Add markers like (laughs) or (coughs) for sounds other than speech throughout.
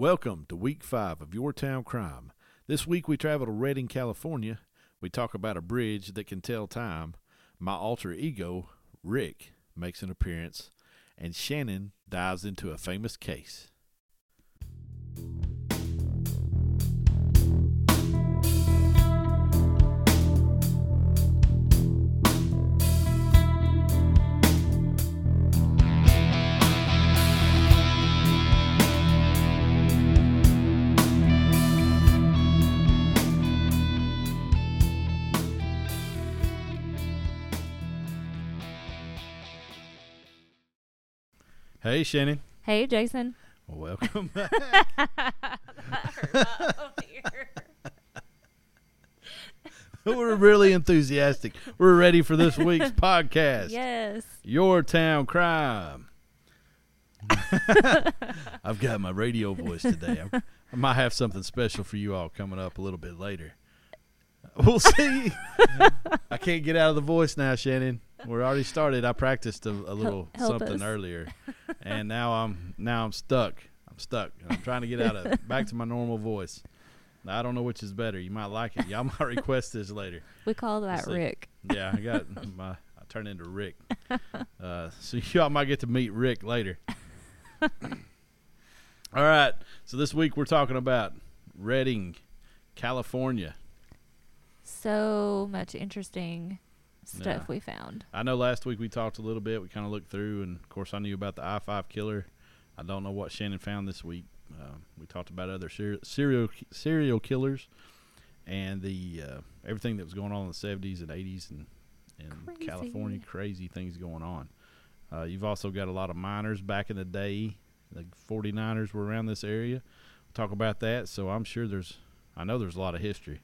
Welcome to week five of Your Town Crime. This week we travel to Redding, California. We talk about a bridge that can tell time. My alter ego, Rick, makes an appearance, and Shannon dives into a famous case. Hey, Shannon. Hey, Jason. Welcome. (laughs) back. We're really enthusiastic. We're ready for this week's (laughs) podcast. yes. Your Town Crime. (laughs) I've got my radio voice today. I'm, I might have something special for you all coming up a little bit later. We'll see. I can't get out of the voice now, Shannon. We're already started. I practiced a, a little help something us. earlier, (laughs) and now I'm now I'm stuck. I'm stuck. I'm trying to get out of back to my normal voice. Now, I don't know which is better. You might like it. Y'all might (laughs) request this later. We call that see. Rick. Yeah, I got (laughs) my. I turned into Rick. Uh, so y'all might get to meet Rick later. All right. So this week we're talking about Redding, California. So much interesting stuff Yeah. we found. I know last week we talked a little bit. We kind of looked through, and of course I knew about the I five killer. I don't know what Shannon found this week. Um, we talked about other ser- serial serial killers and the uh, everything that was going on in the seventies and eighties and in California. Crazy things going on. Uh, you've also got a lot of miners back in the day. The 49ers were around this area. We'll talk about that. So I'm sure there's, I know there's a lot of history.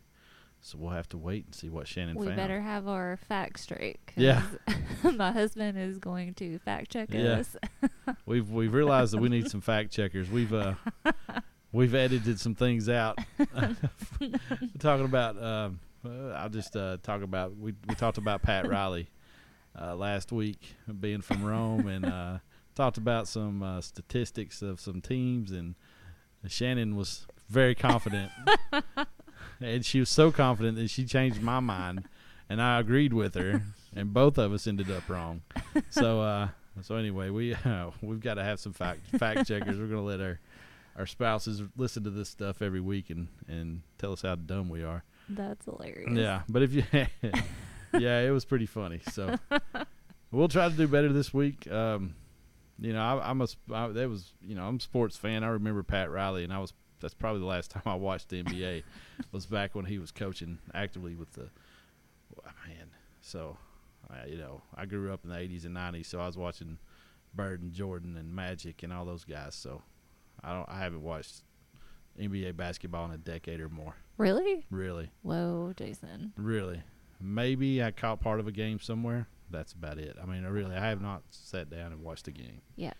So we'll have to wait and see what Shannon we found. better have our facts straight. Yeah. (laughs) my husband is going to fact check Yeah. us. (laughs) We've we've realized that we need some fact checkers. We've uh (laughs) we've edited some things out. talking about um uh, I'll just uh talk about we we talked about Pat Riley uh last week being from Rome and uh talked about some uh, statistics of some teams and Shannon was very confident. And she was so confident that she changed my mind and I agreed with her and both of us ended up wrong. So uh so anyway, we (laughs) uh, we've got to have some fact fact checkers. We're gonna let our our spouses listen to this stuff every week and and tell us how dumb we are. That's hilarious. Yeah, but if you, (laughs) yeah, it was pretty funny. So we'll try to do better this week. Um, you know, I, I'm a sp- I, that was you know I'm a sports fan. I remember Pat Riley, and I was that's probably the last (laughs) time I watched the NBA was back when he was coaching actively with the oh, man. So, I, you know, I grew up in the '80s and '90s, so I was watching Bird and Jordan and Magic and all those guys. So, I don't, I haven't watched NBA basketball in a decade or more. Really? Really. Whoa, Jason. Really, maybe I caught part of a game somewhere. That's about it. I mean, I really, I have not sat down and watched a game. Yeah.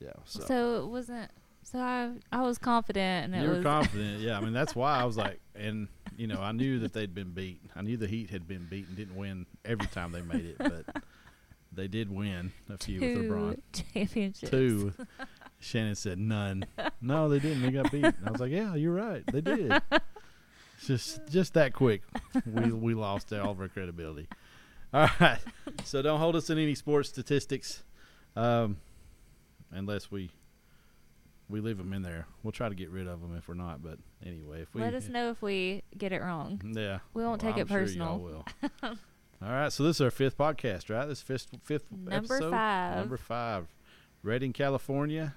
Yeah, so, So, it wasn't. So I I was confident and you were was confident. Yeah, I mean that's why I was like, (laughs) and you know, I knew that they'd been beat. I knew the Heat had been beat and didn't win every time they made it, but they did win a few with two LeBron. championships. Two. Shannon said none. No, they didn't. They got beat. And I was like, yeah, you're right. They did. (laughs) Just just that quick. We we lost all of our credibility. All right. So don't hold us in any sports statistics, um, unless we we leave them in there. We'll try to get rid of them if we're not. But anyway, if we Let us know if we get it wrong. Mm, yeah, We won't well, take it I'm sure y'all personal. will. (laughs) all right. So this is our fifth podcast, right? This fifth fifth Number episode. five. Number five. Redding, California.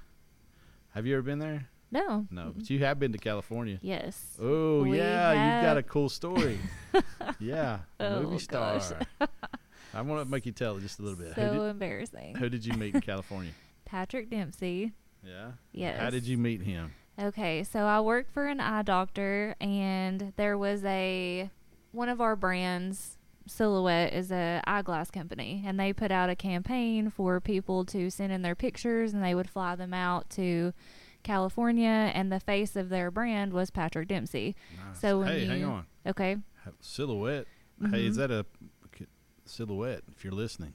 Have you ever been there? No. No, but you have been to California. Yes. Oh We yeah, you've got a cool story. (laughs) yeah, Oh, movie star. (laughs) I want to make you tell it just a little bit. So who, embarrassing. who did you meet in California? Patrick Dempsey. Yeah. Yes. How did you meet him? Okay, so I worked for an eye doctor, and there was a one of our brands. Silhouette is a eyeglass company, and they put out a campaign for people to send in their pictures, and they would fly them out to California. And the face of their brand was Patrick Dempsey. Nice. So when hey, hang you- on. Okay, Silhouette. Hey, is Mhm. that a silhouette? If you're listening,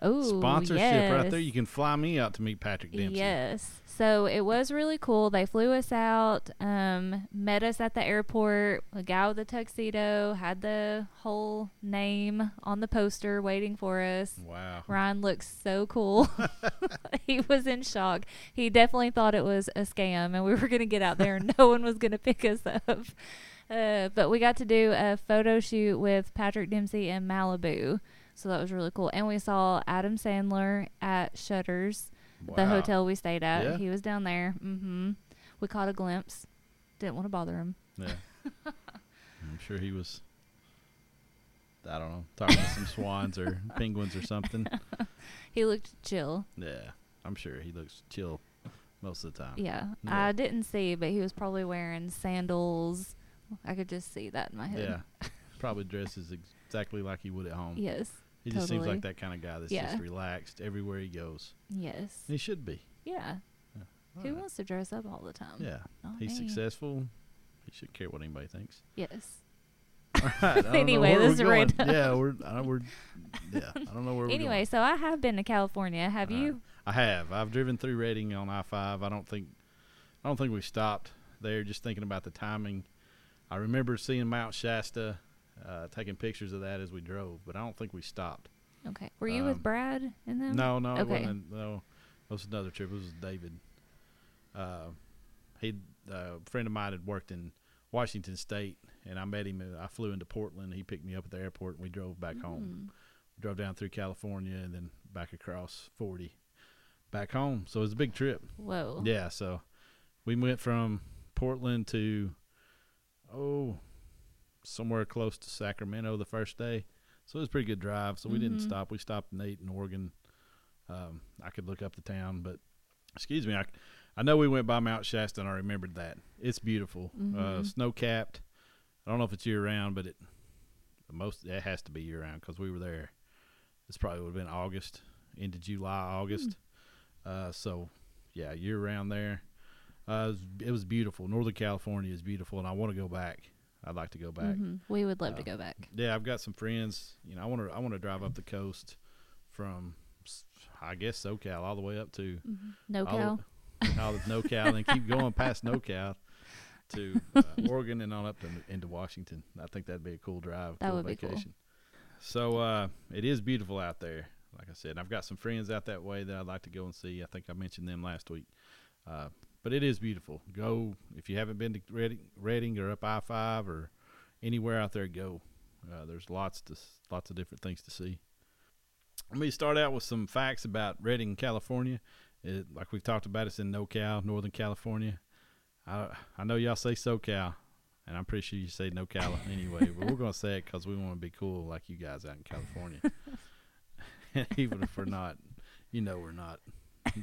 Oh, Sponsorship yes. right there. You can fly me out to meet Patrick Dempsey. Yes. So it was really cool. They flew us out, um, met us at the airport. A guy with a tuxedo had the whole name on the poster waiting for us. Wow. Ryan looks so cool. (laughs) he was in shock. He definitely thought it was a scam and we were going to get out there and no one was going to pick us up. Uh, but we got to do a photo shoot with Patrick Dempsey in Malibu. So that was really cool. And we saw Adam Sandler at Shutters, the hotel we stayed at. Yeah? He was down there. hmm We caught a glimpse. Didn't want to bother him. Yeah. (laughs) I'm sure he was. I don't know, talking to some swans or (laughs) penguins or something. (laughs) He looked chill. Yeah, I'm sure he looks chill most of the time. Yeah. Yeah. I didn't see, but he was probably wearing sandals. I could just see that in my head. Yeah, probably dresses exactly like he would at home. Yes. He just seems like that kind of guy that's Yeah. just relaxed everywhere he goes. Yes. And he should be. Yeah. All Who right. wants to dress up all the time? Yeah, Not he's me. successful. He shouldn't care what anybody thinks. Yes. All right. (laughs) I don't know Anyway, this is going. random. Yeah, we're. I, we're. Yeah, I don't know where we're Anyway, so I have been to California. Have All right. you? I have. I've driven through Reading on I five. I don't think. I don't think we stopped there. Just thinking about the timing. I remember seeing Mount Shasta, uh, taking pictures of that as we drove, but I don't think we stopped. Okay. Were you Um, with Brad and them? No, no, it Okay. wasn't. No, it was another trip. It was David. Uh, he, uh, a friend of mine had worked in Washington State, and I met him. uh, I flew into Portland. He picked me up at the airport, and we drove back home. Mm. Drove down through California, and then back across forty, back home. So it was a big trip. Whoa. Yeah, so we went from Portland to oh somewhere close to Sacramento the first day. So it was a pretty good drive. So we didn't Mhm. stop. We stopped in Nate in Oregon. Um, I could look up the town, but excuse me, I I know we went by Mount Shasta and I remembered that. It's beautiful. Uh, Mhm. snow capped. I don't know if it's year round, but it most it has to be year round because we were there. This probably would have been August into July, August. Uh, so yeah, year round there. Uh, it, was, it was beautiful. Northern California is beautiful, and I want to go back. I'd like to go back. Mhm. We would love to Uh, go back. Yeah, I've got some friends. You know, I want to I want to drive up the coast from I guess SoCal all the way up to Mhm. No all (laughs) all NoCal, and then keep going past NoCal to uh, (laughs) Oregon and on up to, into Washington. I think that'd be a cool drive. That cool would be cool. So uh, it is beautiful out there. Like I said, I've got some friends out that way that I'd like to go and see. I think I mentioned them last week. Uh, but it is beautiful. Go if you haven't been to Reading, Reading or up I five or anywhere out there. Go. Uh, there's lots to lots of different things to see. Let me start out with some facts about Redding, California. It, like we've talked about, it's in NoCal, Northern California. I I know y'all say SoCal, and I'm pretty sure you say NoCal (laughs) anyway, but we're gonna say it because we want to be cool like you guys out in California. (laughs) (laughs) Even if we're not, you know we're not.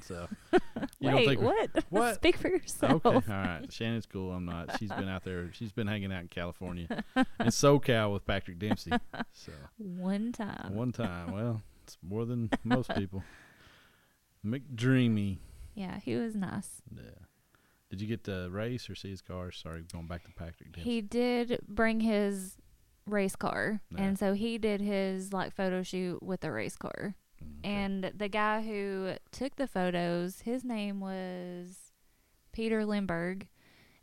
So (laughs) you Wait, we're- what? (laughs) What? Speak for yourself. Okay, all right. Shannon's cool. I'm not. She's been out there. She's been hanging out in California and SoCal with Patrick Dempsey. So One time. one time, well, it's more than (laughs) most people. McDreamy. Yeah, he was nice. Yeah. Did you get to race or see his car? Sorry, going back to Patrick Dempsey. He did bring his race car, and so he did his like photo shoot with the race car. Mm, okay. And the guy who took the photos, his name was Peter Lindbergh,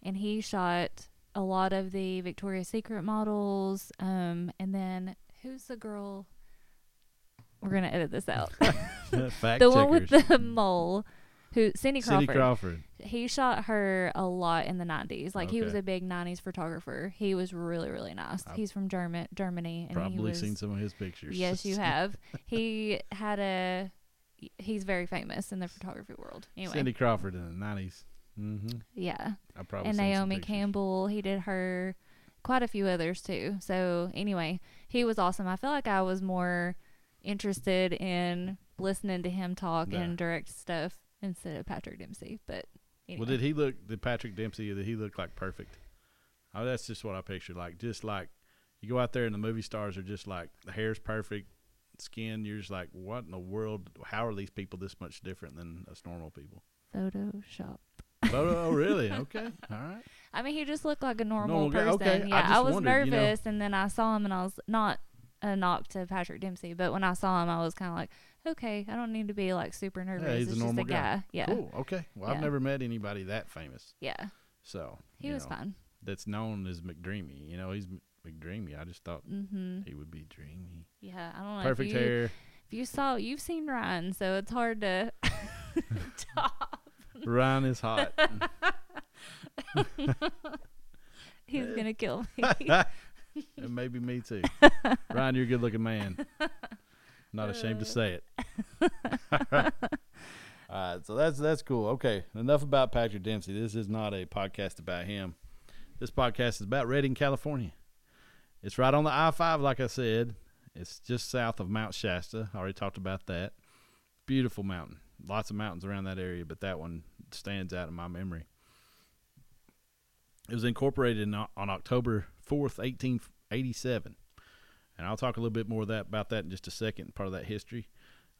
and he shot a lot of the Victoria's Secret models. Um, and then who's the girl? We're gonna edit this out. (laughs) The one with the (laughs) mole, who Cindy Crawford. Cindy Crawford. He shot her a lot in the '90s. Like he was Okay. a big '90s photographer. He was really, really nice. I've He's from German, Germany, and he Probably was. seen some of his pictures. Yes, you (laughs) have. he had a. He's very famous in the photography world. Anyway, Cindy Crawford in the 90s. Mm-hmm. yeah, I probably and seen some Naomi pictures. Campbell. He did her. Quite a few others too. So anyway, he was awesome. I feel like I was more interested in listening to him talk Yeah. and direct stuff instead of Patrick Dempsey. But anyway. Well, did he look? Did Patrick Dempsey? Did he look like perfect? Oh, that's just what I pictured. Like just like you go out there and the movie stars are just like the hair's perfect, skin. You're just like, what in the world? How are these people this much different than us normal people? Photoshop. oh, oh, really? (laughs) Okay, all right. I mean, he just looked like a normal, Normal person. okay, Yeah, I, just was wondered, you know. nervous, and then I saw him, and I was not uh, a knock to Patrick Dempsey, but when I saw him, I was kind of like, okay, I don't need to be like super nervous. Yeah, he's it's a normal just a guy. guy. Yeah, Cool. Okay. Well, I've never met anybody that famous. yeah, So he was know, fun. That's known as McDreamy. You know, he's McDreamy. I just thought Mm-hmm. he would be dreamy. Yeah, I don't know. Perfect if you, hair. If you saw, you've seen Ryan, so it's hard to (laughs) (laughs) top. Ryan is hot. (laughs) He's gonna kill me. and maybe me too. Ryan, you're a good looking man. Not ashamed to Uh. say it. (laughs) All right. So that's that's cool. Okay, enough about Patrick Dempsey. This is not a podcast about him. This podcast is about Redding, California. It's right on the I five, like I said. It's just south of Mount Shasta. I already talked about that. Beautiful mountain. Lots of mountains around that area, but that one stands out in my memory. It was incorporated in, on October 4th, 1887. And I'll talk a little bit more that about that in just a second, part of that history.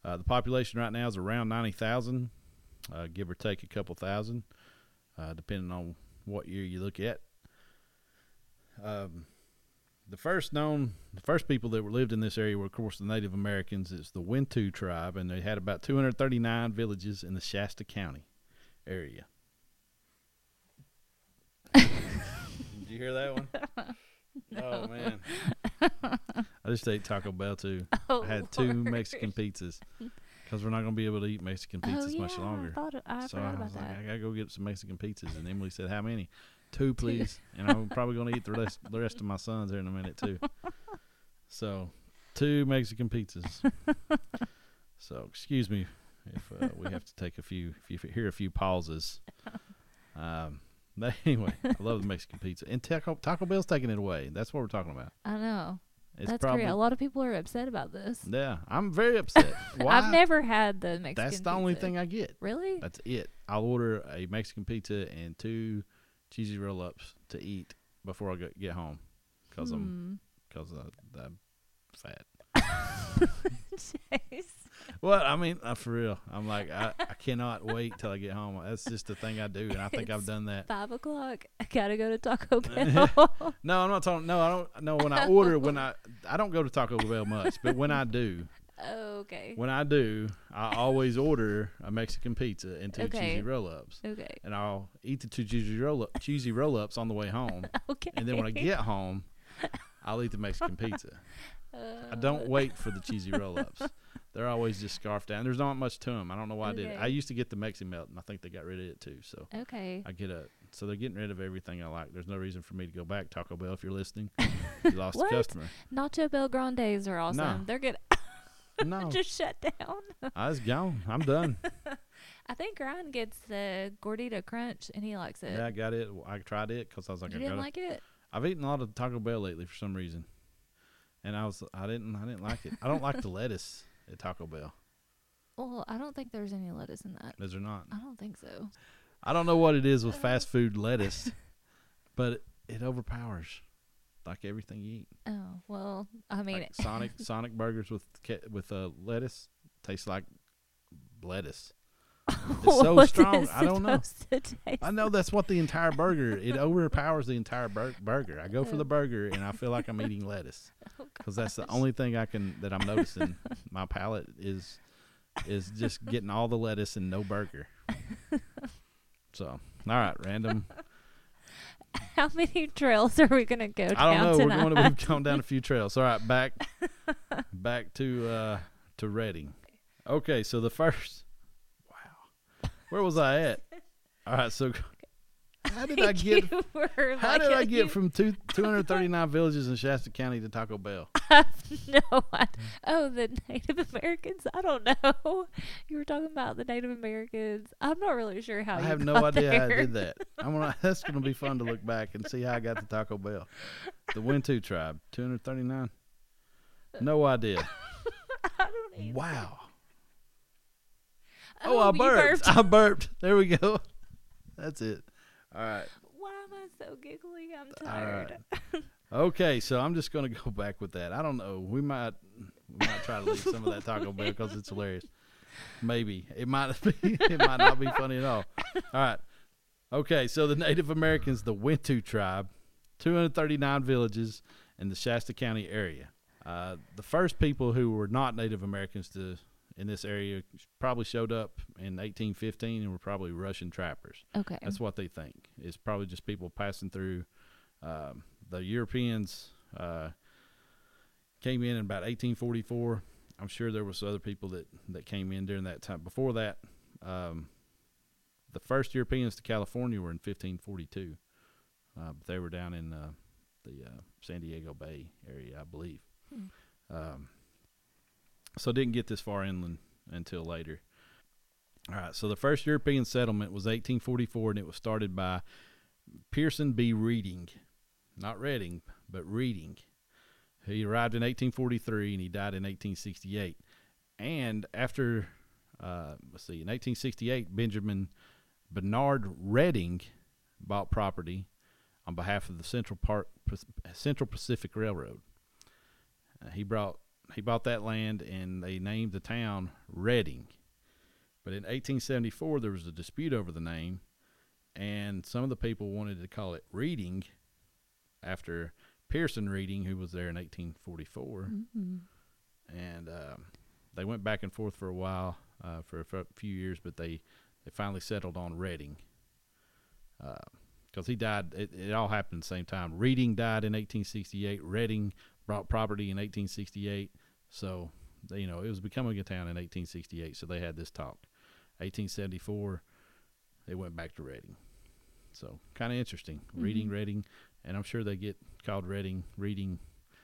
Uh, the population right now is around 90,000, uh, give or take a couple thousand, uh, depending on what year you look at. Um, the first known, the first people that were lived in this area were, of course, the Native Americans. It's the Wintu tribe, and they had about 239 villages in the Shasta County area. (laughs) Did you hear that one? (laughs) (laughs) Oh man, (laughs) I just ate Taco Bell too. oh, I had (laughs) two Lord. Mexican pizzas because we're not going to be able to eat Mexican pizzas oh, yeah, much longer. I, thought, I so I about was that. I gotta go get some Mexican pizzas, and Emily said, "How many? Two, please." and I'm probably going to eat the rest the rest of my sons here in a minute too. so, two Mexican pizzas. so, excuse me if uh, we have to take a few, if you hear a few pauses. Um, but (laughs) anyway, I love the Mexican pizza, and Taco Taco Bell's taking it away. That's what we're talking about. I know. It's That's probably great. A lot of people are upset about this. yeah. I'm very upset. (laughs) Why? I've never had the Mexican. Pizza. That's the only thing I get. Really? That's it. I'll order a Mexican pizza and two cheesy roll ups to eat before I go, get home because I'm Hmm. because I'm fat. (laughs) Jeez. Well, I mean, uh, for real, I'm like I, I cannot wait till I get home. That's just the thing I do, and I think I've done that. Five o'clock. I gotta go to Taco (laughs) Bell. (laughs) No, I'm not talking. No, I don't. No, when I order, when I I don't go to Taco Bell much, but when I do, (laughs) okay. when I do, I always order a Mexican pizza and two Okay. cheesy roll ups, Okay. and I'll eat the two cheesy roll up cheesy roll ups on the way home. Okay. And then when I get home, I'll eat the Mexican pizza. I Uh, don't wait for the (laughs) cheesy roll ups. They're always just scarfed down. There's not much to them. I don't know why I did it. I used to get the Mexi melt, and I think they got rid of it too. So Okay. I get a. So they're getting rid of everything I like. There's no reason for me to go back Taco Bell if you're listening. (laughs) You lost a customer. Nacho Bell Grandes are awesome. (laughs) No. They're good. No, Just shut down. I was gone. I'm done. I think Ryan gets the Gordita Crunch and he likes it. Yeah, I got it. I tried it because I was like, you I didn't gotta. like it? I've eaten a lot of Taco Bell lately for some reason, and I was I didn't I didn't like it. I don't like the (laughs) lettuce at Taco Bell. Well, I don't think there's any lettuce in that. Is there not? I don't think so. I don't know what it is with fast food lettuce, (laughs) but it, it overpowers like everything you eat. Oh well, I mean, Like Sonic (laughs) Sonic burgers with with uh, lettuce tastes like lettuce. It's so (laughs) strong. it I don't know. supposed to taste I know that's what the entire burger. It overpowers the entire bur- burger. I go for the burger and I feel like I'm eating lettuce (laughs) Oh, because that's the only thing I can that I'm noticing. (laughs) My palate is is just getting all the lettuce and no burger. So all right, random. How many trails are we gonna go down I don't know. tonight? We're going to we've gone down a few trails. All right, back back to uh to Reading. Okay, so the first. Where was I at? (laughs) All right, so how did I get how like did I get you- from two, (laughs) 239 villages in Shasta County to Taco Bell? (laughs) I have no, I, oh, the Native Americans. I don't know. You were talking about the Native Americans. I'm not really sure how. I have no idea how I did that. I'm gonna that's gonna be fun to look back and see how I got to Taco Bell. The Wintu tribe, 239. No idea. I don't either. Wow. Oh, I you burped. I burped. There we go. (laughs) That's it. All right. Why am I so giggly? I'm tired. right. (laughs) Okay, so I'm just gonna (laughs) go back with that. I don't know. We might we might try to leave some of that Taco Bell because it's hilarious. Maybe it might be. It might not be funny at all. All right. Okay, so the Native Americans, the Wintu tribe, 239 villages in the Shasta County area. Uh, the first people who were not Native Americans to in this area probably showed up in 1815 and were probably Russian trappers. Okay. That's what they think. It's probably just people passing through. Um, the Europeans uh, came in in about 1844. I'm sure there was other people that, that came in during that time. Before that, um, the first Europeans to California were in 1542. Uh, but they were down in uh, the uh, San Diego Bay area, I believe. Hmm. Um, so didn't get this far inland until later. All right, so the first European settlement was 1844, and it was started by Pierson B. Reading, not Reading, but Reading. He arrived in 1843 and he died in 1868. And after, uh, let's see, in 1868, Benjamin Bernard Redding bought property on behalf of the Central Park Central Pacific Railroad. Uh, he brought he bought that land and they named the town Reading. But in 1874 there was a dispute over the name and some of the people wanted to call it Reading after Pierson Reading who was there in 1844 Mhm. and um, they went back and forth for a while uh, for a f- few years but they they finally settled on Reading because he died. It, it all happened at the same time. Reading died in 1868. Reading brought property in 1868. So they, you know it was becoming a town in 1868. So they had this talk. 1874, they went back to Reading. So kind of interesting. Reading, Mhm. Reading, and I'm sure they get called Reading, Reading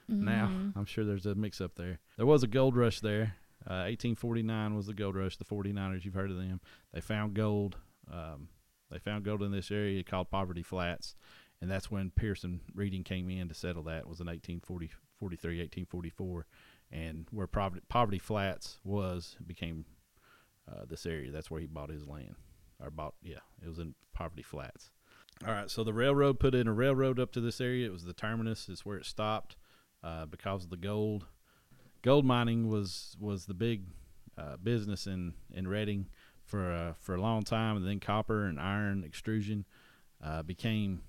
now. Mhm. I'm sure there's a mix up there. There was a gold rush there. Uh, 1849 was the gold rush. The 49ers, you've heard of them. They found gold. Um, they found gold in this area called Poverty Flats, and that's when Pierson Reading came in to settle that. It was in 1840, 43, 1844, and where Poverty, Poverty Flats was became uh, this area. That's where he bought his land, or bought. Yeah, it was in Poverty Flats. All right, so the railroad put in a railroad up to this area. It was the terminus. It's where it stopped uh, because of the gold. Gold mining was was the big uh, business in in Reading for uh, for a long time, and then copper and iron extrusion uh, became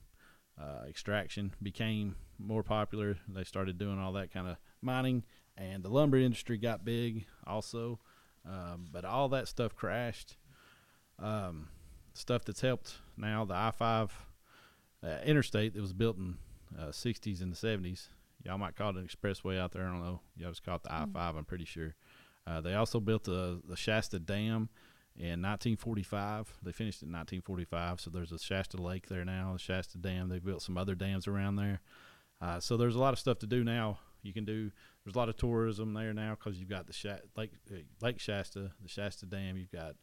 uh, extraction became more popular. They started doing all that kind of mining, and the lumber industry got big also. Um, but all that stuff crashed. Um, stuff that's helped now the I five uh, interstate that was built in uh, 60s and the 70s. Y'all might call it an expressway out there. I don't know. Y'all just call it the I five. I'm pretty sure. Uh, they also built the the Shasta Dam in 1945. They finished it in 1945. So there's a Shasta Lake there now, the Shasta Dam. They built some other dams around there. Uh, so there's a lot of stuff to do now. You can do. There's a lot of tourism there now because you've got the Sha- Lake uh, Lake Shasta, the Shasta Dam. You've got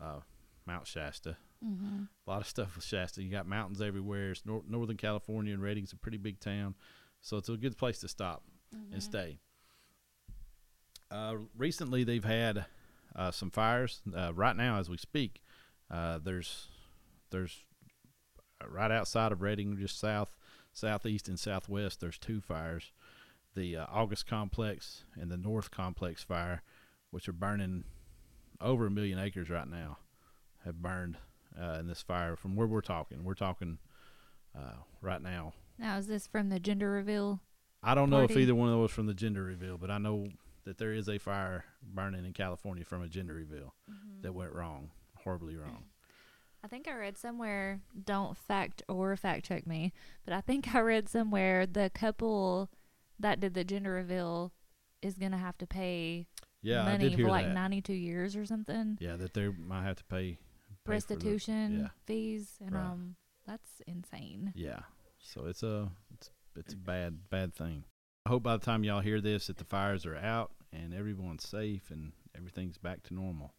uh, Mount Shasta. Mhm. A lot of stuff with Shasta. You got mountains everywhere. It's nor- Northern California, and Reading's a pretty big town, so it's a good place to stop and Mhm. stay. Uh, recently, they've had uh, some fires. Uh, right now, as we speak, uh, there's there's right outside of Redding, just south, southeast, and southwest. There's two fires: the uh, August Complex and the North Complex fire, which are burning over a million acres right now. Have burned uh, in this fire. From where we're talking, we're talking uh, right now. Now, is this from the gender reveal? I don't know if either one of those from the gender reveal, but I know that there is a fire burning in California from a gender reveal that went wrong, horribly wrong. I think I read somewhere, don't fact or fact check me, but I think I read somewhere the couple that did the gender reveal is going to have to pay Yeah, I money did hear for like that. 92 years or something. yeah, that they might have to pay, pay for the- Restitution yeah. fees. And Right. um, that's insane. yeah, so it's a it's it's a bad bad thing. I hope by the time y'all hear this that the fires are out and everyone's safe and everything's back to normal,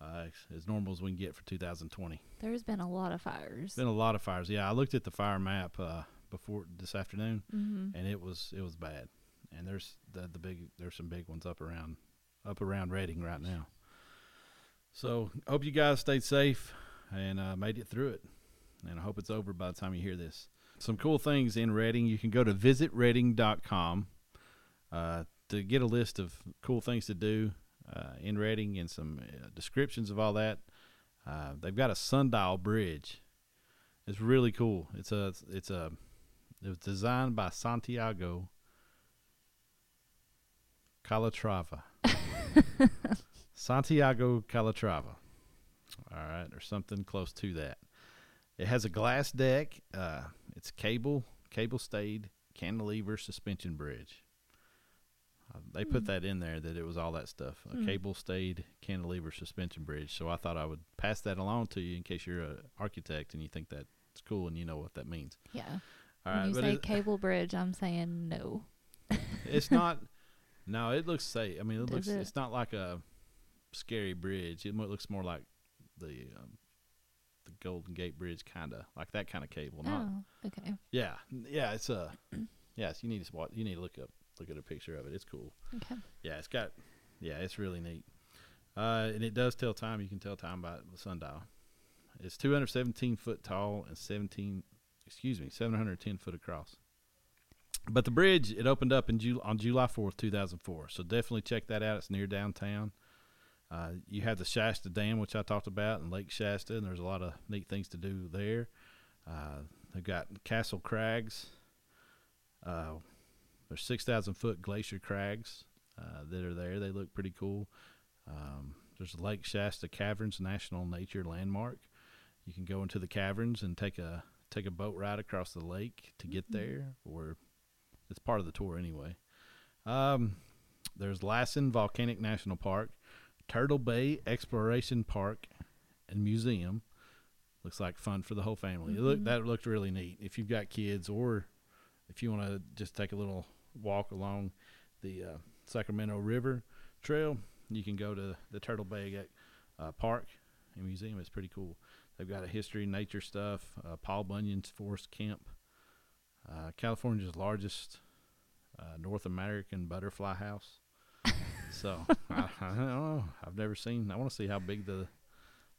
uh, as normal as we can get for 2020. There's been a lot of fires. Been a lot of fires. Yeah, I looked at the fire map uh, before this afternoon. mm-hmm. and it was it was bad. And there's the the big there's some big ones up around up around Reading right now. So hope you guys stayed safe and uh, made it through it. And I hope it's over by the time you hear this. Some cool things in Reading. You can go to visitredding.com uh, to get a list of cool things to do uh, in Reading and some uh, descriptions of all that. Uh, they've got a sundial bridge. It's really cool. It's a it's a it was designed by Santiago Calatrava. (laughs) Santiago Calatrava. All right, or something close to that. It has a glass deck. Uh, it's cable, cable stayed cantilever suspension bridge. Uh, they put Hmm. that in there that it was all that stuff. A Hmm. cable stayed cantilever suspension bridge. So I thought I would pass that along to you in case you're an architect and you think that's cool and you know what that means. Yeah. All when right, you say cable bridge, I'm saying no. (laughs) it's not. No, it looks safe. I mean, it Does looks. it? It's not like a scary bridge. It looks more like the um, the Golden Gate Bridge, kind of like that kind of cable. Not. Oh, okay. Yeah, yeah. It's a. yes, you need to watch. You need to look up. Look at a picture of it. It's cool. Okay. Yeah, it's got. Yeah, it's really neat. Uh, and it does tell time. You can tell time by the sundial. It's 217 foot tall and 17. Excuse me, 710 foot across. But the bridge it opened up in Ju- on July 4th, 2004. So definitely check that out. It's near downtown. Uh, you have the Shasta Dam, which I talked about, and Lake Shasta, and there's a lot of neat things to do there. Uh, they've got Castle Crags. Uh, there's 6,000 foot glacier crags uh, that are there. They look pretty cool. Um, there's Lake Shasta Caverns National Nature Landmark. You can go into the caverns and take a take a boat ride across the lake to get Mhm. there, or it's part of the tour anyway. Um, there's Lassen Volcanic National Park, Turtle Bay Exploration Park and Museum. Looks like fun for the whole family. It Look, that looked really neat. If you've got kids, or if you want to just take a little walk along the uh, Sacramento River Trail, you can go to the Turtle Bay uh, Park and Museum. It's pretty cool. They've got a history, and nature stuff. Uh, Paul Bunyan's Forest Camp, uh, California's largest uh, North American butterfly house. (laughs) so I, I don't know. I've never seen. I want to see how big the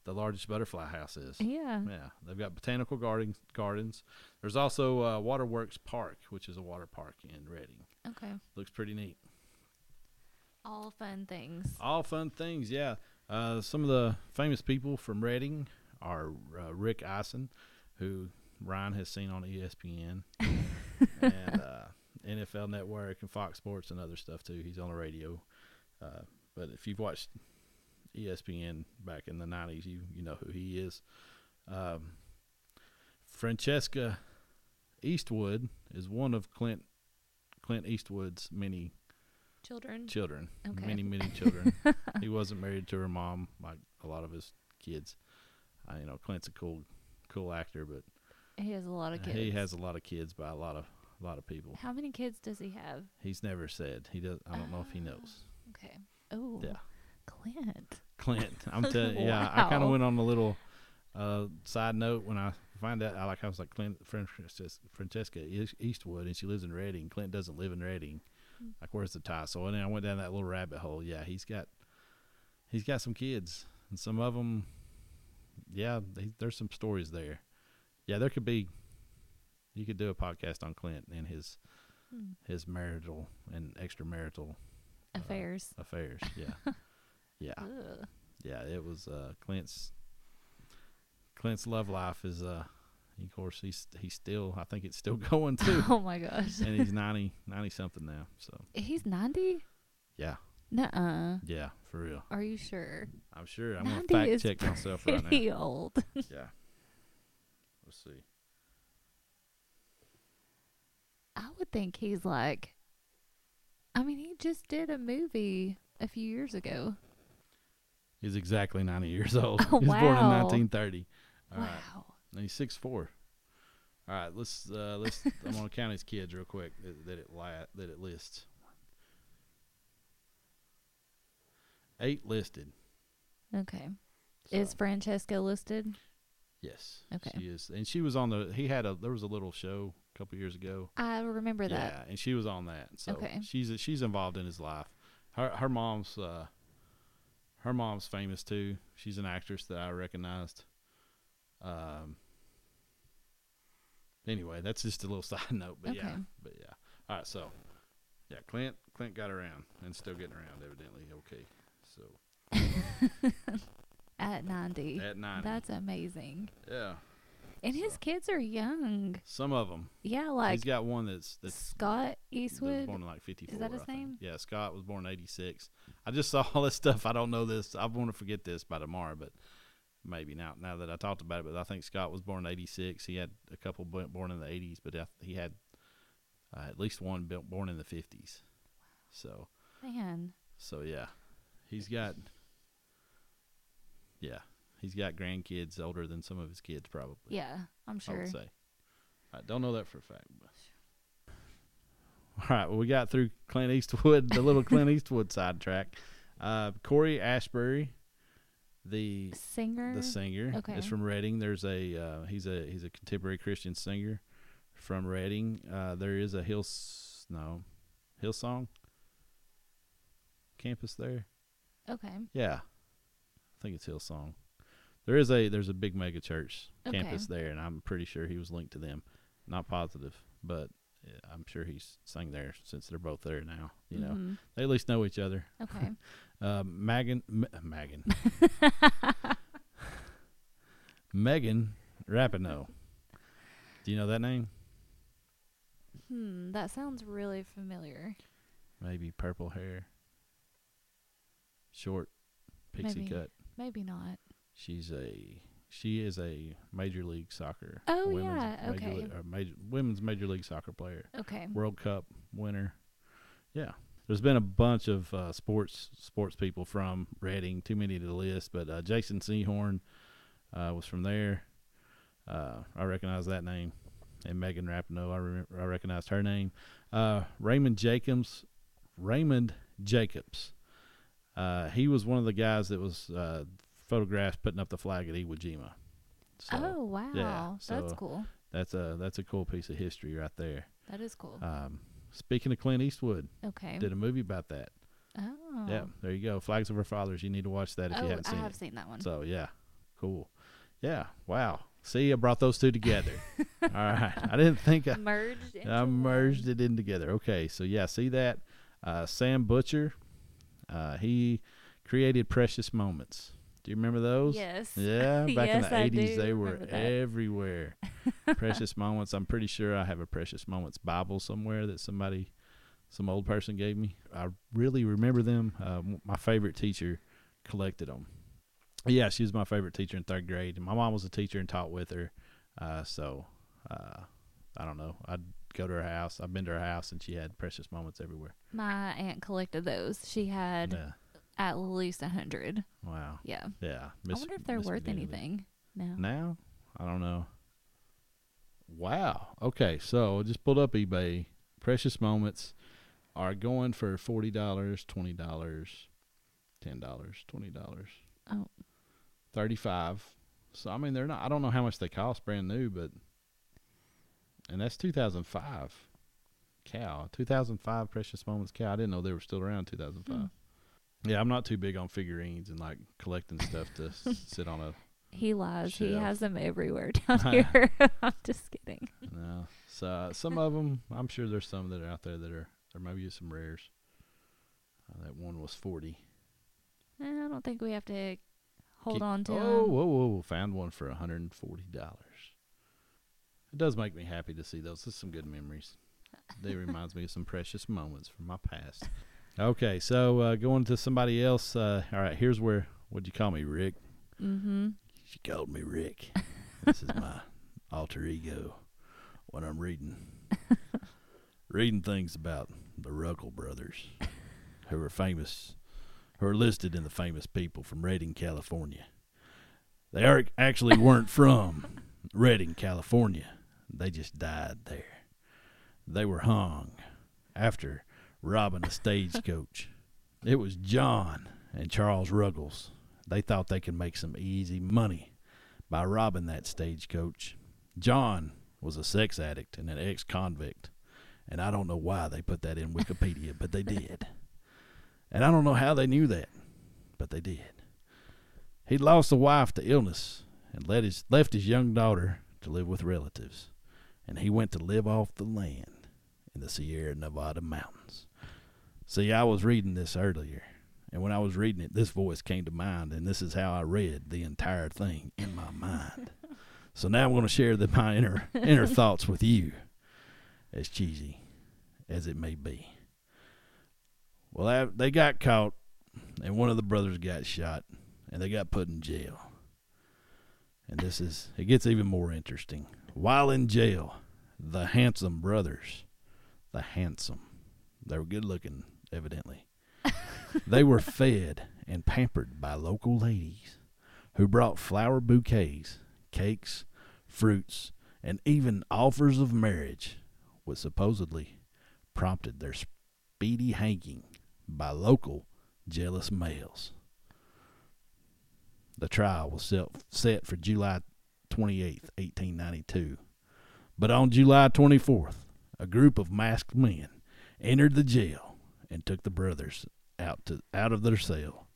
the largest butterfly house is. Yeah. Yeah, they've got botanical gardens. Gardens. There's also uh, Waterworks Park, which is a water park in Redding. Okay. Looks pretty neat. All fun things. All fun things, yeah. Uh, some of the famous people from Reading are uh, Rich Eisen, who Ryan has seen on ESPN (laughs) and uh, NFL Network and Fox Sports and other stuff too. He's on the radio. Uh, but if you've watched ESPN back in the '90s, you you know who he is. Um, Francesca Eastwood is one of Clint Clint Eastwood's many Children. children, Okay. many many (laughs) children. he wasn't married to her mom like a lot of his kids. Uh, you know, Clint's a cool cool actor, but He has a lot of kids. he has a lot of kids by a lot of a lot of people. How many kids does he have? He's never said. He does. I don't know if he knows. Okay. Oh. Yeah. Clint. Clint, I'm (laughs) telling. Yeah, I kind of went on a little uh, side note when I find out. I like I was like Clint Francesca, Francesca Eastwood, and she lives in Reading. Clint doesn't live in Reading. Hmm. Like, where's the tie? So then I went down that little rabbit hole. Yeah, he's got he's got some kids, and some of them, yeah, they, there's some stories there. Yeah, there could be. You could do a podcast on Clint and his Hmm. his marital and extramarital uh, Affairs. affairs. (laughs) Yeah, yeah. Ugh. Yeah, it was uh, Clint's Clint's love life is uh of course he's he's still I think it's still (laughs) going too. Oh my gosh. and he's 90 90 something now. So, He's 90? yeah. Nuh-uh. Yeah, for real. Are you sure? I'm sure I'm gonna fact check myself right now. Pretty old. (laughs) Yeah. Let's see. I would think he's like I mean, he just did a movie a few years ago. He's exactly 90 years (laughs) old. Oh, he was born in 1930. All right. wow. And he's 6'4". All right, let's uh let's I'm going (laughs) to count his kids real quick that, that it li- that it lists. 8 listed. Okay. So. Is Francesca listed? Yes. Okay. She is, and she was on the. He had a. There was a little show a couple years ago. I remember that. Yeah, and she was on that. So Okay. she's she's involved in his life. Her her mom's uh, her mom's famous too. She's an actress that I recognized. Um. Anyway, that's just a little (laughs) side note, but yeah, Okay. but yeah. All right, so yeah, Clint Clint got around and still getting around evidently. Okay, so (laughs) At 90. at ninety, That's amazing. yeah. And his kids are young. some of them. Yeah, like He's got one that's that's Scott that was Eastwood. born in like 54. that his name? Yeah, Scott was born in 86. I just (laughs) saw all this stuff. I don't know this. I want to forget this by tomorrow, but maybe now now that I talked about it. But I think Scott was born in 86. He had a couple born in the 80s, but he had uh, at least one born in the 50s. So Man. so yeah, he's got yeah he's got grandkids older than some of his kids probably. Yeah, I'm I sure. would say. I don't know that for a fact. But. All right, well, we got through Clint Eastwood, the little (laughs) Clint Eastwood sidetrack. Uh, Cory Asbury, the Singer. the singer, Okay. is from Reading. There's a uh, he's a he's a contemporary Christian singer from Reading. Uh, there is a Hill no Hillsong campus there. Okay. Yeah, I think it's Hillsong. There is a there's a big mega church Okay. campus there, and I'm pretty sure he was linked to them. Not positive, but uh, I'm sure he's sang there since they're both there now. You know, Mhm. they at least know each other. Okay. (laughs) Um, Megan, M- Megan, (laughs) Megan Rapinoe. Do you know that name? hmm. That sounds really familiar. Maybe purple hair, short, pixie Maybe. cut. Maybe not. She's a she is a major league soccer. Oh, women's yeah, major okay. lea- or major, women's major league soccer player, Okay. World Cup winner. Yeah, there's been a bunch of uh, sports sports people from Reading. Too many to list, but uh, Jason Sehorn uh, was from there. Uh, I recognize that name, and Megan Rapinoe. I remember, I recognized her name. Uh, Raymond Jacobs, Raymond Jacobs. Uh, he was one of the guys that was uh, photographed putting up the flag at Iwo Jima. So oh wow, that's so- that's cool. that's a that's a cool piece of history right there. That is cool. Um, speaking of Clint Eastwood, okay. did a movie about that. oh. Yeah, there you go. Flags of Our Fathers. You need to watch that if oh, you haven't seen. I have it. seen that one. So yeah, cool. Yeah, wow. See, I brought those two together. (laughs) All right, I didn't think I, merged. Into I merged one. it in together. Okay, so yeah, see that. Uh, Sam Butcher, uh, he created Precious Moments. Do you remember those? Yes. Yeah, (laughs) back in the eighties, they were that. everywhere. (laughs) precious moments. I'm pretty sure I have a precious moments Bible somewhere that somebody, some old person gave me. I really remember them. Uh, my favorite teacher collected them. Yeah, she was my favorite teacher in third grade, and my mom was a teacher and taught with her. Uh, so uh, I don't know. I'd go to her house. I've been to her house, and she had precious moments everywhere. My aunt collected those. She had Yeah. at least a hundred. Wow. Yeah. Yeah. I wonder if they're Miss worth Virginia. anything. now. Now? I don't know. Wow. Okay, so I just pulled up eBay. Precious moments are going for forty dollars, twenty dollars, ten dollars, twenty dollars. Oh. Thirty five. So I mean they're not I don't know how much they cost brand new, but and that's two thousand five. Cow. Two thousand five precious moments cow. I didn't know they were still around two thousand five. Hmm. Yeah, I'm not too big on figurines and like collecting stuff to s- (laughs) sit on a He lies. He has them everywhere (laughs) down here. (laughs) I'm just kidding. No. So uh, some of them, I'm sure there's some that are out there that are there may be some rares. Uh, that one was forty. Eh, I don't think we have to hold Keep- on to Oh, 'em. whoa, whoa! Found one for hundred and forty dollars. It does make me happy to see those. Is some good memories. They (laughs) reminds me of some precious moments from my past. Okay, so uh, going to somebody else. Uh, all right, here's where. What'd you call me, Rick? Mm-hmm. She called me Rick. this is my (laughs) alter ego when I'm reading reading things about the Ruckle brothers, who are famous, who are listed in the famous people from Redding, California. They are actually weren't from Redding, California. They just died there. They were hung after robbing a stagecoach. (laughs) It was John and Charles Ruggles. They thought they could make some easy money by robbing that stagecoach. John was a sex addict and an ex convict. And I don't know why they put that in Wikipedia, but they did. And I don't know how they knew that, but they did. He'd lost a wife to illness and let his, left his young daughter to live with relatives. And he went to live off the land in the Sierra Nevada mountains. See, I was reading this earlier, and when I was reading it, this voice came to mind, and this is how I read the entire thing in my mind. So now I'm going to share the, my inner (laughs) inner thoughts with you, as cheesy as it may be. Well, I, they got caught, and one of the brothers got shot, and they got put in jail. And this is it gets even more interesting. While in jail, the handsome brothers, the handsome, they were good looking, evidently. (laughs) they were fed and pampered by local ladies who brought flower bouquets, cakes, fruits, and even offers of marriage, which supposedly prompted their speedy hanging by local jealous males. The trial was set, set for July 28th, 1892. But on July 24th, a group of masked men entered the jail and took the brothers out to out of their cell.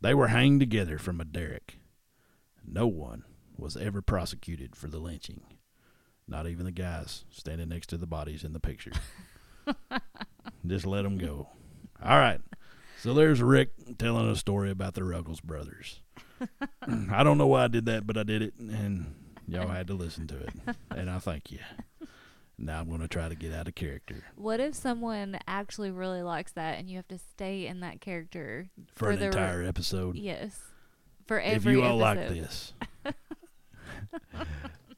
They were hanged together from a derrick. No one was ever prosecuted for the lynching. Not even the guys standing next to the bodies in the picture. (laughs) Just let them go. All right. So there's Rick telling a story about the Ruggles brothers. (laughs) I don't know why I did that, but I did it, and y'all had to listen to it. (laughs) And I thank you. Now I'm going to try to get out of character What if someone actually really likes that and you have to stay in that character? for, For an the- entire episode. Yes. For every. if you all like this, (laughs)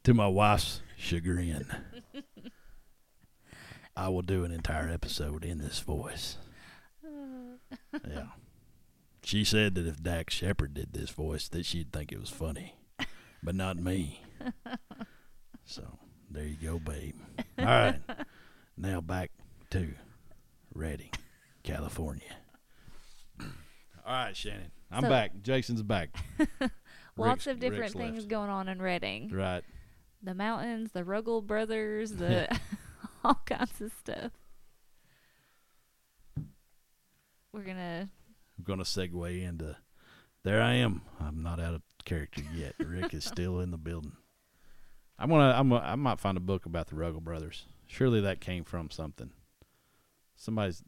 to my wife's chagrin, I will do an entire episode in this voice. Yeah. She said that if Dax Shepard did this voice, that she'd think it was funny, but not me. (laughs) So there you go, babe. All right. Now back to Redding, California. All right, Shannon. I'm So- back. Jason's back. (laughs) Lots Rick's- of different Rick's things left. going on in Redding. Right. The mountains, the Ruggles brothers, the (laughs) all kinds of stuff. We're gonna I'm going to segue into. There I am. I'm not out of character yet. Rick is still in the building. I'm gonna. I'm. Gonna, I might find a book about the Ruggles brothers. Surely that came from something. Somebody's.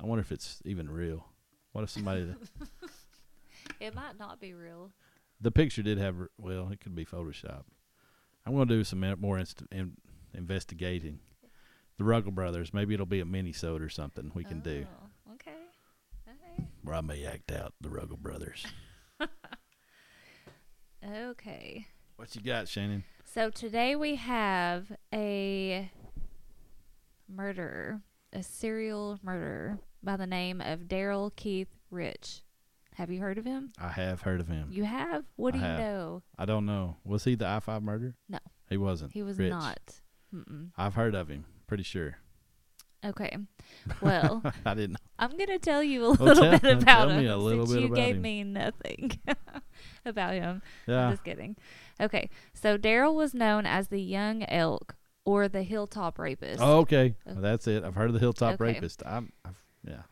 I wonder if it's even real. What if somebody? (laughs) it might not be real. the picture did have. Well, it could be Photoshop. I'm going to do some more inst- in, investigating. The Ruggles brothers. Maybe it'll be a mini or something we can do Oh, Okay. Okay. where I may act out the Ruggles brothers. (laughs) Okay. What you got, Shannon? So today we have a murderer, a serial murderer by the name of Darrell Keith Rich. Have you heard of him? I have heard of him. You have? What do I you have. know? I don't know. Was he the I five murderer? No. he wasn't. He was Rich. not. Mm-mm. I've heard of him. Pretty sure. Okay. Well, (laughs) I didn't. I'm going to tell you a Well, little tell- bit about tell him me a little bit you gave him. me nothing (laughs) about him. I'm Yeah. just kidding. Okay. So Daryl was known as the young elk or the hilltop rapist. Oh, okay. Uh, Well, that's it. I've heard of the Hilltop Okay. Rapist. I'm. I've, yeah.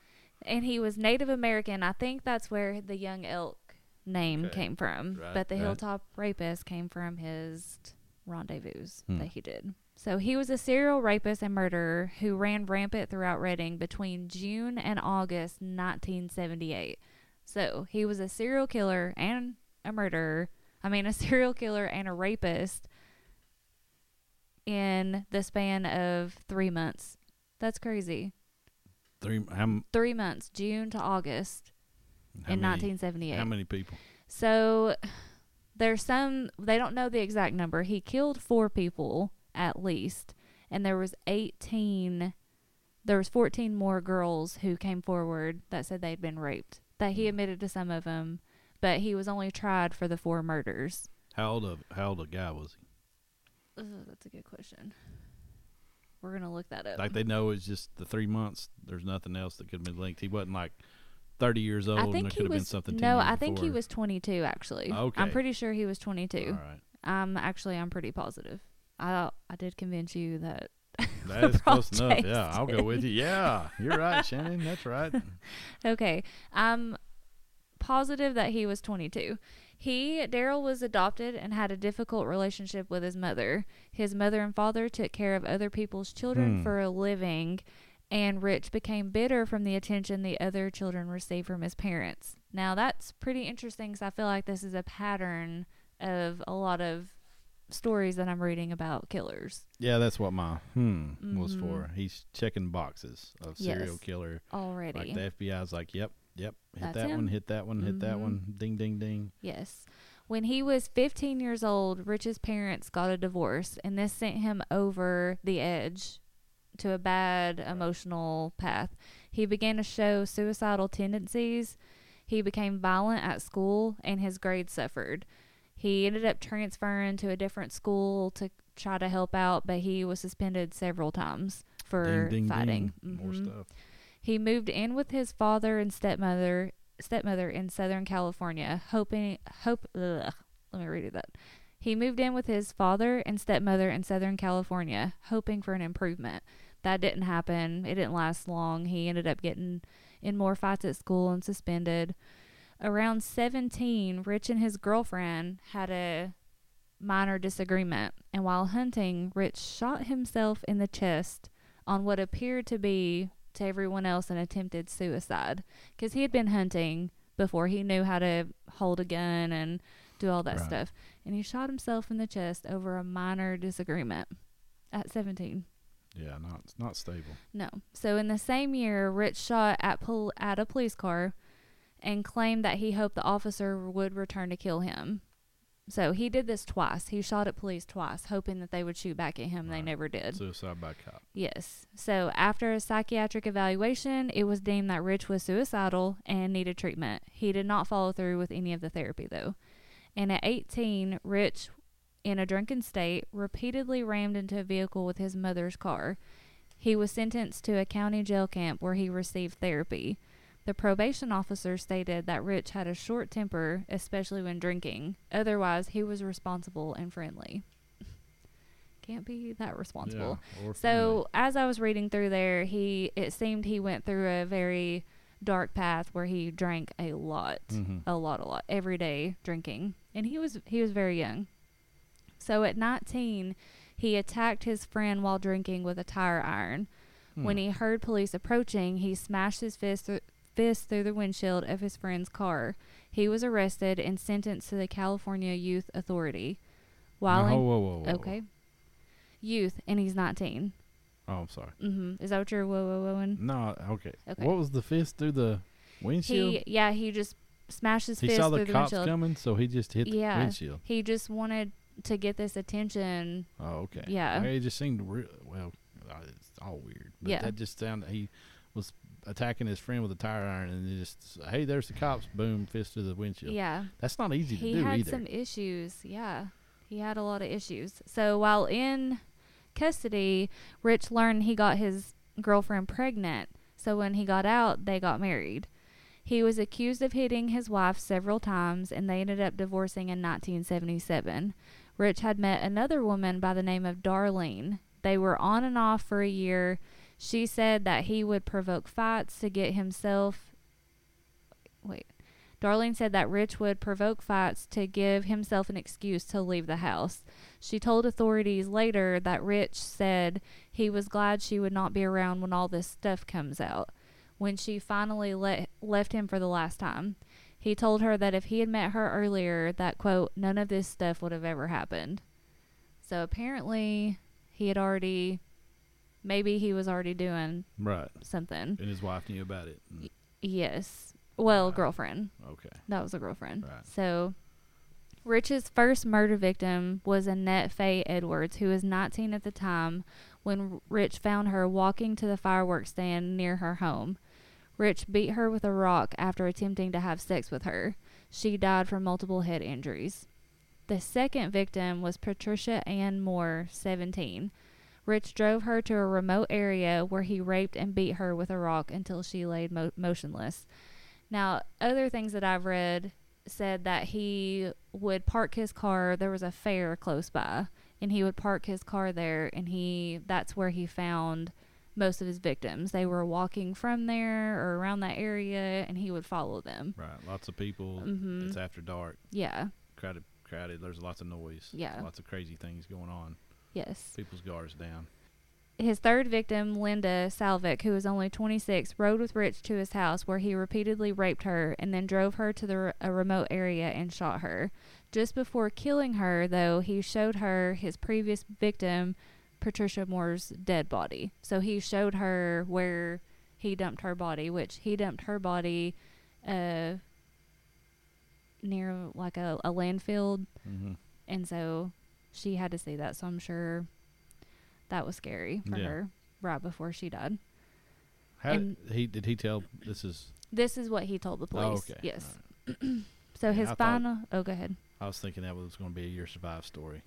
and he was Native American. I think that's where the young elk name Okay. came from. Right, but the right. hilltop rapist came from his rendezvous Hmm. that he did. So he was a serial rapist and murderer who ran rampant throughout Redding between June and August 1978. So he was a serial killer and a murderer. I mean, a (laughs) serial killer and a rapist in the span of three months. That's crazy. Three. How, Three months, June to August in many, 1978. How many people? So there's some they don't know the exact number. He killed 4 people at least and there was 18 there was 14 more girls who came forward that said they'd been raped. That he admitted to some of them, but he was only tried for the four murders. How old of how old a guy was he? Ugh, that's a good question. We're going to look that up. Like they know it's just the three months. There's nothing else that could have been linked. He wasn't like thirty years old, I think could he have been was something. 10 No, I think he was 22 actually. Okay. I'm pretty sure he was 22. All right. Um actually I'm pretty positive. I I did convince you that (laughs) That is close enough. Yeah, I'll go with you. Yeah, you're right, (laughs) Shannon. That's right. (laughs) Okay. I'm positive that he was 22. He, Darrell, was adopted and had a difficult relationship with his mother. His mother and father took care of other people's children Hmm. for a living, and Rich became bitter from the attention the other children received from his parents. Now, that's pretty interesting because I feel like this is a pattern of a lot of stories that I'm reading about killers Yeah, that's what my hmm was Mhm. for. He's checking boxes of serial Yes. killer. already. Like the FBI's like, yep, yep, hit That's that one, hit that one, hit that Mhm. one, ding, ding, ding. Yes. When he was 15 years old, Rich's parents got a divorce, and this sent him over the edge to a bad emotional path. He began to show suicidal tendencies. He became violent at school, and his grades suffered. He ended up transferring to a different school to try to help out, but he was suspended several times for ding, ding, fighting. ding. More Mhm. stuff. He moved in with his father and stepmother stepmother in Southern California, hoping hope ugh, let me read it that. He moved in with his father and stepmother in Southern California, hoping for an improvement. That didn't happen. It didn't last long. He ended up getting in more fights at school and suspended. Around 17, Rich and his girlfriend had a minor disagreement, and while hunting, Rich shot himself in the chest on what appeared to be to everyone else an attempted suicide because he had been hunting before he knew how to hold a gun and do all that Right. stuff and he shot himself in the chest over a minor disagreement at 17 Yeah, not not stable. no so in the same year rich shot at, pol- at a police car and claimed that he hoped the officer would return to kill him so he did this twice he shot at police twice hoping that they would shoot back at him they never did Suicide by cop. Yes. So after a psychiatric evaluation, it was deemed that Rich was suicidal and needed treatment. He did not follow through with any of the therapy, though. And at 18, Rich, in a drunken state, repeatedly rammed into a vehicle with his mother's car. He was sentenced to a county jail camp where he received therapy. The probation officer stated that Rich had a short temper, especially when drinking. Otherwise, he was responsible and friendly. (laughs) Can't be that responsible. Yeah, So as I was reading through there, he it seemed he went through a very dark path where he drank a lot, hmm a lot, a lot every day drinking, and he was he was very young. So at 19, he attacked his friend while drinking with a tire iron. Hmm. When he heard police approaching, he smashed his fist through, fist through the windshield of his friend's car. He was arrested and sentenced to the California Youth Authority. While whoa, whoa, whoa, whoa. okay, youth, and he's 19. Oh, I'm sorry. Mm-hmm. Is that what you're whoa whoa whoaing? No, okay. Okay. What was the fist through the windshield? He yeah he just smashed his He fist saw through the the cops windshield. coming, so he just hit the Yeah. windshield. He just wanted to get this attention. Oh, okay. Yeah. It just seemed real. Well, uh, it's all weird. But Yeah. that just sounded. He was attacking his friend with a tire iron, and he just, hey, there's the cops. Boom, fist to the windshield. Yeah, That's not easy to do either. he had some issues. Yeah, he had a lot of issues. So while in custody, Rich learned he got his girlfriend pregnant. So when he got out, they got married. He was accused of hitting his wife several times, and they ended up divorcing in 1977. Rich had met another woman by the name of Darlene. They were on and off for a year. She said that he would provoke fights to get himself. Wait. Darlene said that Rich would provoke fights to give himself an excuse to leave the house. She told authorities later that Rich said he was glad she would not be around when all this stuff comes out. When she finally le- left him for the last time, he told her that if he had met her earlier, that quote, none of this stuff would have ever happened. So apparently, he had already, maybe he was already doing right. something. And his wife knew about it. Mm, Yes. Well, Wow. girlfriend. Okay. That was a girlfriend. Right. So, Rich's first murder victim was Annette Faye Edwards, who was 19 at the time when Rich found her walking to the fireworks stand near her home. Rich beat her with a rock after attempting to have sex with her. She died from multiple head injuries. The second victim was Patricia Ann Moore, 17. Rich drove her to a remote area where he raped and beat her with a rock until she laid mo- motionless. Now, other things that I've read said that he would park his car. There was a fair close by, and he would park his car there, and he that's where he found most of his victims. They were walking from there or around that area, and he would follow them. Right. Lots of people. Mhm. It's after dark. Yeah. Crowded. Crowded. There's lots of noise. Yeah. Lots of crazy things going on. Yes. People's guards down. his third victim, Linda Slavik, who was only 26, rode with Rich to his house where he repeatedly raped her and then drove her to the, a remote area and shot her. Just before killing her, though, he showed her his previous victim, Patricia Moore's dead body. So he showed her where he dumped her body, which he dumped her body uh, near like a, a landfill. Mm-hmm. And so she had to say that. So I'm sure that was scary for Yeah. her right before she died. How And- he did he tell this is? This is what he told the Oh, police. okay. Yes. All (clears throat) So Yeah, his I thought- final. Oh, go ahead. I was thinking that was going to be a year survive story.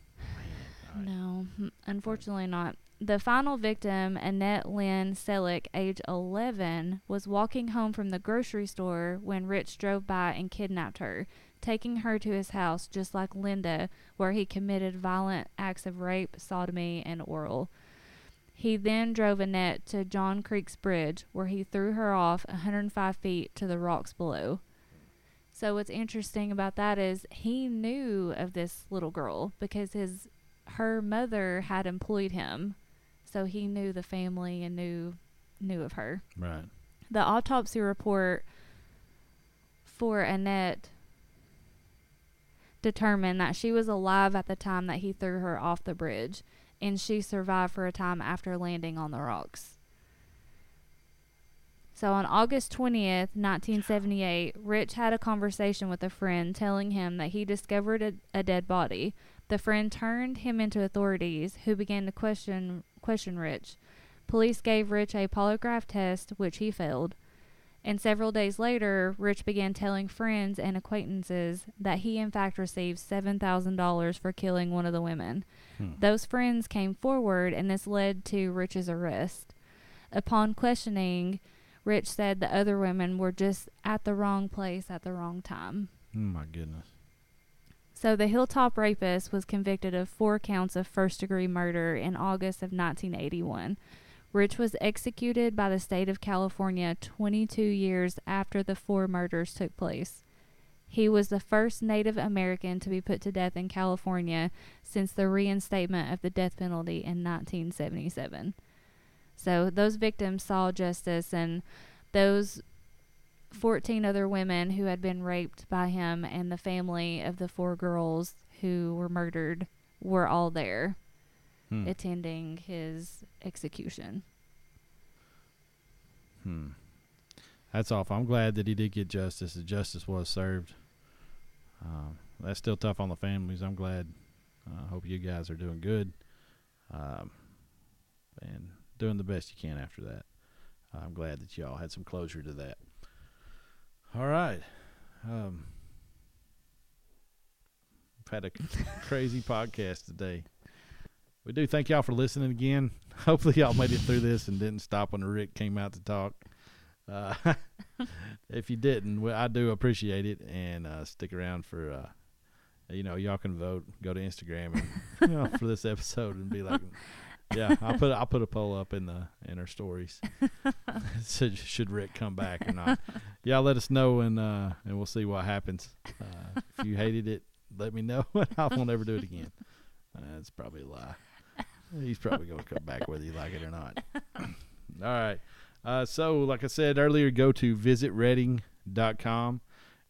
Man. No, mm, unfortunately not. The final victim, Annette Lynn Selix, age 11, was walking home from the grocery store when Rich drove by and kidnapped her, taking her to his house just like Linda, where he committed violent acts of rape, sodomy, and oral. He then drove Annette to John Creek's Bridge, where he threw her off 105 feet to the rocks below. So what's interesting about that is he knew of this little girl because his her mother had employed him, so he knew the family and knew knew of her. Right. The autopsy report for Annette determined that she was alive at the time that he threw her off the bridge, and she survived for a time after landing on the rocks. So on August 20th, 1978, Rich had a conversation with a friend telling him that he discovered a, a dead body. The friend turned him into authorities who began to question question Rich. Police gave Rich a polygraph test which he failed. And several days later, Rich began telling friends and acquaintances that he in fact received $7,000 for killing one of the women. Hmm. Those friends came forward and this led to Rich's arrest. Upon questioning, Rich said the other women were just at the wrong place at the wrong time. Oh my goodness. So the Hilltop rapist was convicted of four counts of first degree murder in August of 1981. Rich was executed by the state of California 22 years after the four murders took place. He was the first Native American to be put to death in California since the reinstatement of the death penalty in 1977. So those victims saw justice, and those 14 other women who had been raped by him and the family of the four girls who were murdered were all there Hmm. attending his execution. Hmm. That's awful. I'm glad that he did get justice. The justice was served. Um, that's still tough on the families. I'm glad. I hope you guys are doing good, um, and doing the best you can after that. I'm glad that y'all had some closure to that. All right. Um, we've had a (laughs) crazy podcast today. We do thank y'all for listening again. (laughs) Hopefully, y'all made it through this and didn't stop when Rick came out to talk. Uh, (laughs) if you didn't, well, I do appreciate it, and uh, stick around for. Uh, you know, y'all can vote. Go to Instagram and (laughs) you know, for this episode and be like, yeah, I'll put I'll put a poll up in the in our stories. Should should Rick come back or not? Y'all let us know and uh, and we'll see what happens. Uh, if you hated it, let me know. And I won't ever do it again. Uh, that's probably a lie. He's probably going to come back whether you like it or not. (coughs) All right. Uh, so, like I said earlier, go to visitredding.com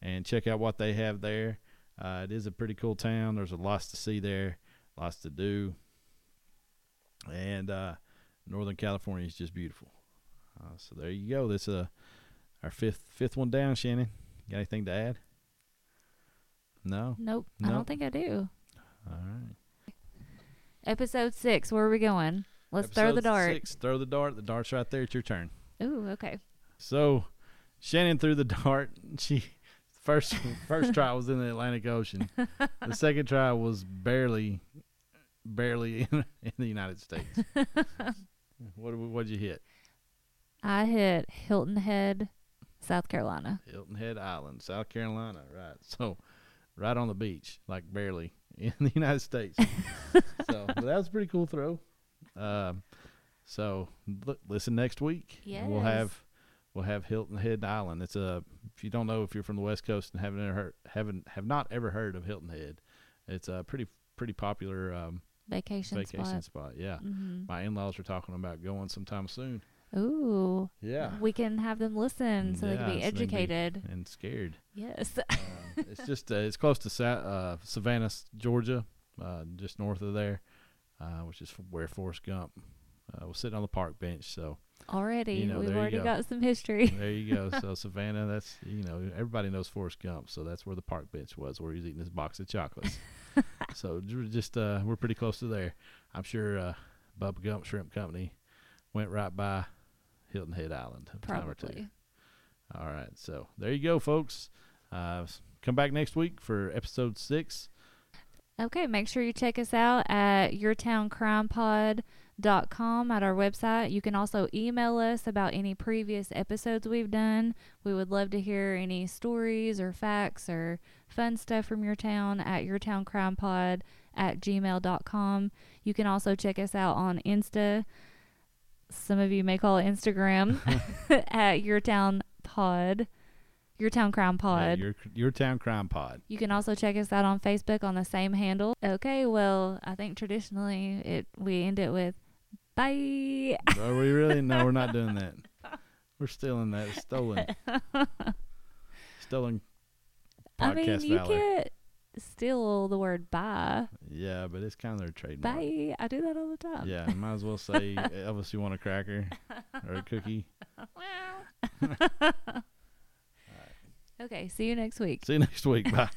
and check out what they have there. Uh, it is a pretty cool town. There's a lots to see there, lots to do. And uh, Northern California is just beautiful. Uh, so there you go. This uh our fifth fifth one down. Shannon, got anything to add? No. Nope, I don't think I do. All right. Episode six, where are we going? Let's throw the dart. Six, throw the dart. The dart's right there. It's your turn. Ooh, okay. So, Shannon threw the (laughs) dart. She first first try was in the Atlantic Ocean. (laughs) The second try was barely, barely in, (laughs) in the United States. what what'd you hit? I hit Hilton Head, South Carolina. Hilton Head Island, South Carolina. Right. So, right on the beach, like barely (laughs) in the United States. (laughs) so that was a pretty cool throw. Um, so look, listen next week. and We'll have we'll have Hilton Head Island. It's a if you don't know if you're from the West Coast and haven't ever heard, haven't have not ever heard of Hilton Head, it's a pretty pretty popular um, vacation, vacation spot. spot. Yeah. hmm My in-laws are talking about going sometime soon. Ooh. Yeah. We can have them listen so they can Yeah, they can be- educated. And scared. yes. um, (laughs) it's just uh, it's close to Sa- uh, Savannah, Georgia, uh, just north of there, uh, which is where Forrest Gump uh, was sitting on the park bench. So already. you know, We've already go. got some history. (laughs) there you go. So (laughs) Savannah, that's you know everybody knows Forrest Gump, so that's where the park bench was, where he was eating his box of chocolates. so just uh, we're pretty close to there. I'm sure uh, Bubba Gump Shrimp Company went right by Hilton Head Island a time or two. Probably. All right. So there you go, folks. Uh, come back next week for episode six. Okay, make sure you check us out at yourtowncrimepod.com at our website. You can also email us about any previous episodes we've done. We would love to hear any stories or facts or fun stuff from your town at yourtowncrimepod at gmail.com. You can also check us out on Insta. Some of you may call it Instagram (laughs) (laughs) at Your Town Pod. Your Town Crime Uh, Pod. your your town crime pod. You can also check us out on Facebook on the same handle. Okay, well, I think traditionally it we end it with bye. (laughs) Are we really? No, we're not doing that. We're stealing that. It's stolen. stolen I mean, podcast you valor. can't steal the word bye. Yeah, but it's kind of their trademark. Bye. I do that all the time. Yeah, might as well say (laughs) Elvis, you want a cracker or a cookie? (laughs) (laughs) Okay, see you next week. See you next week. Bye.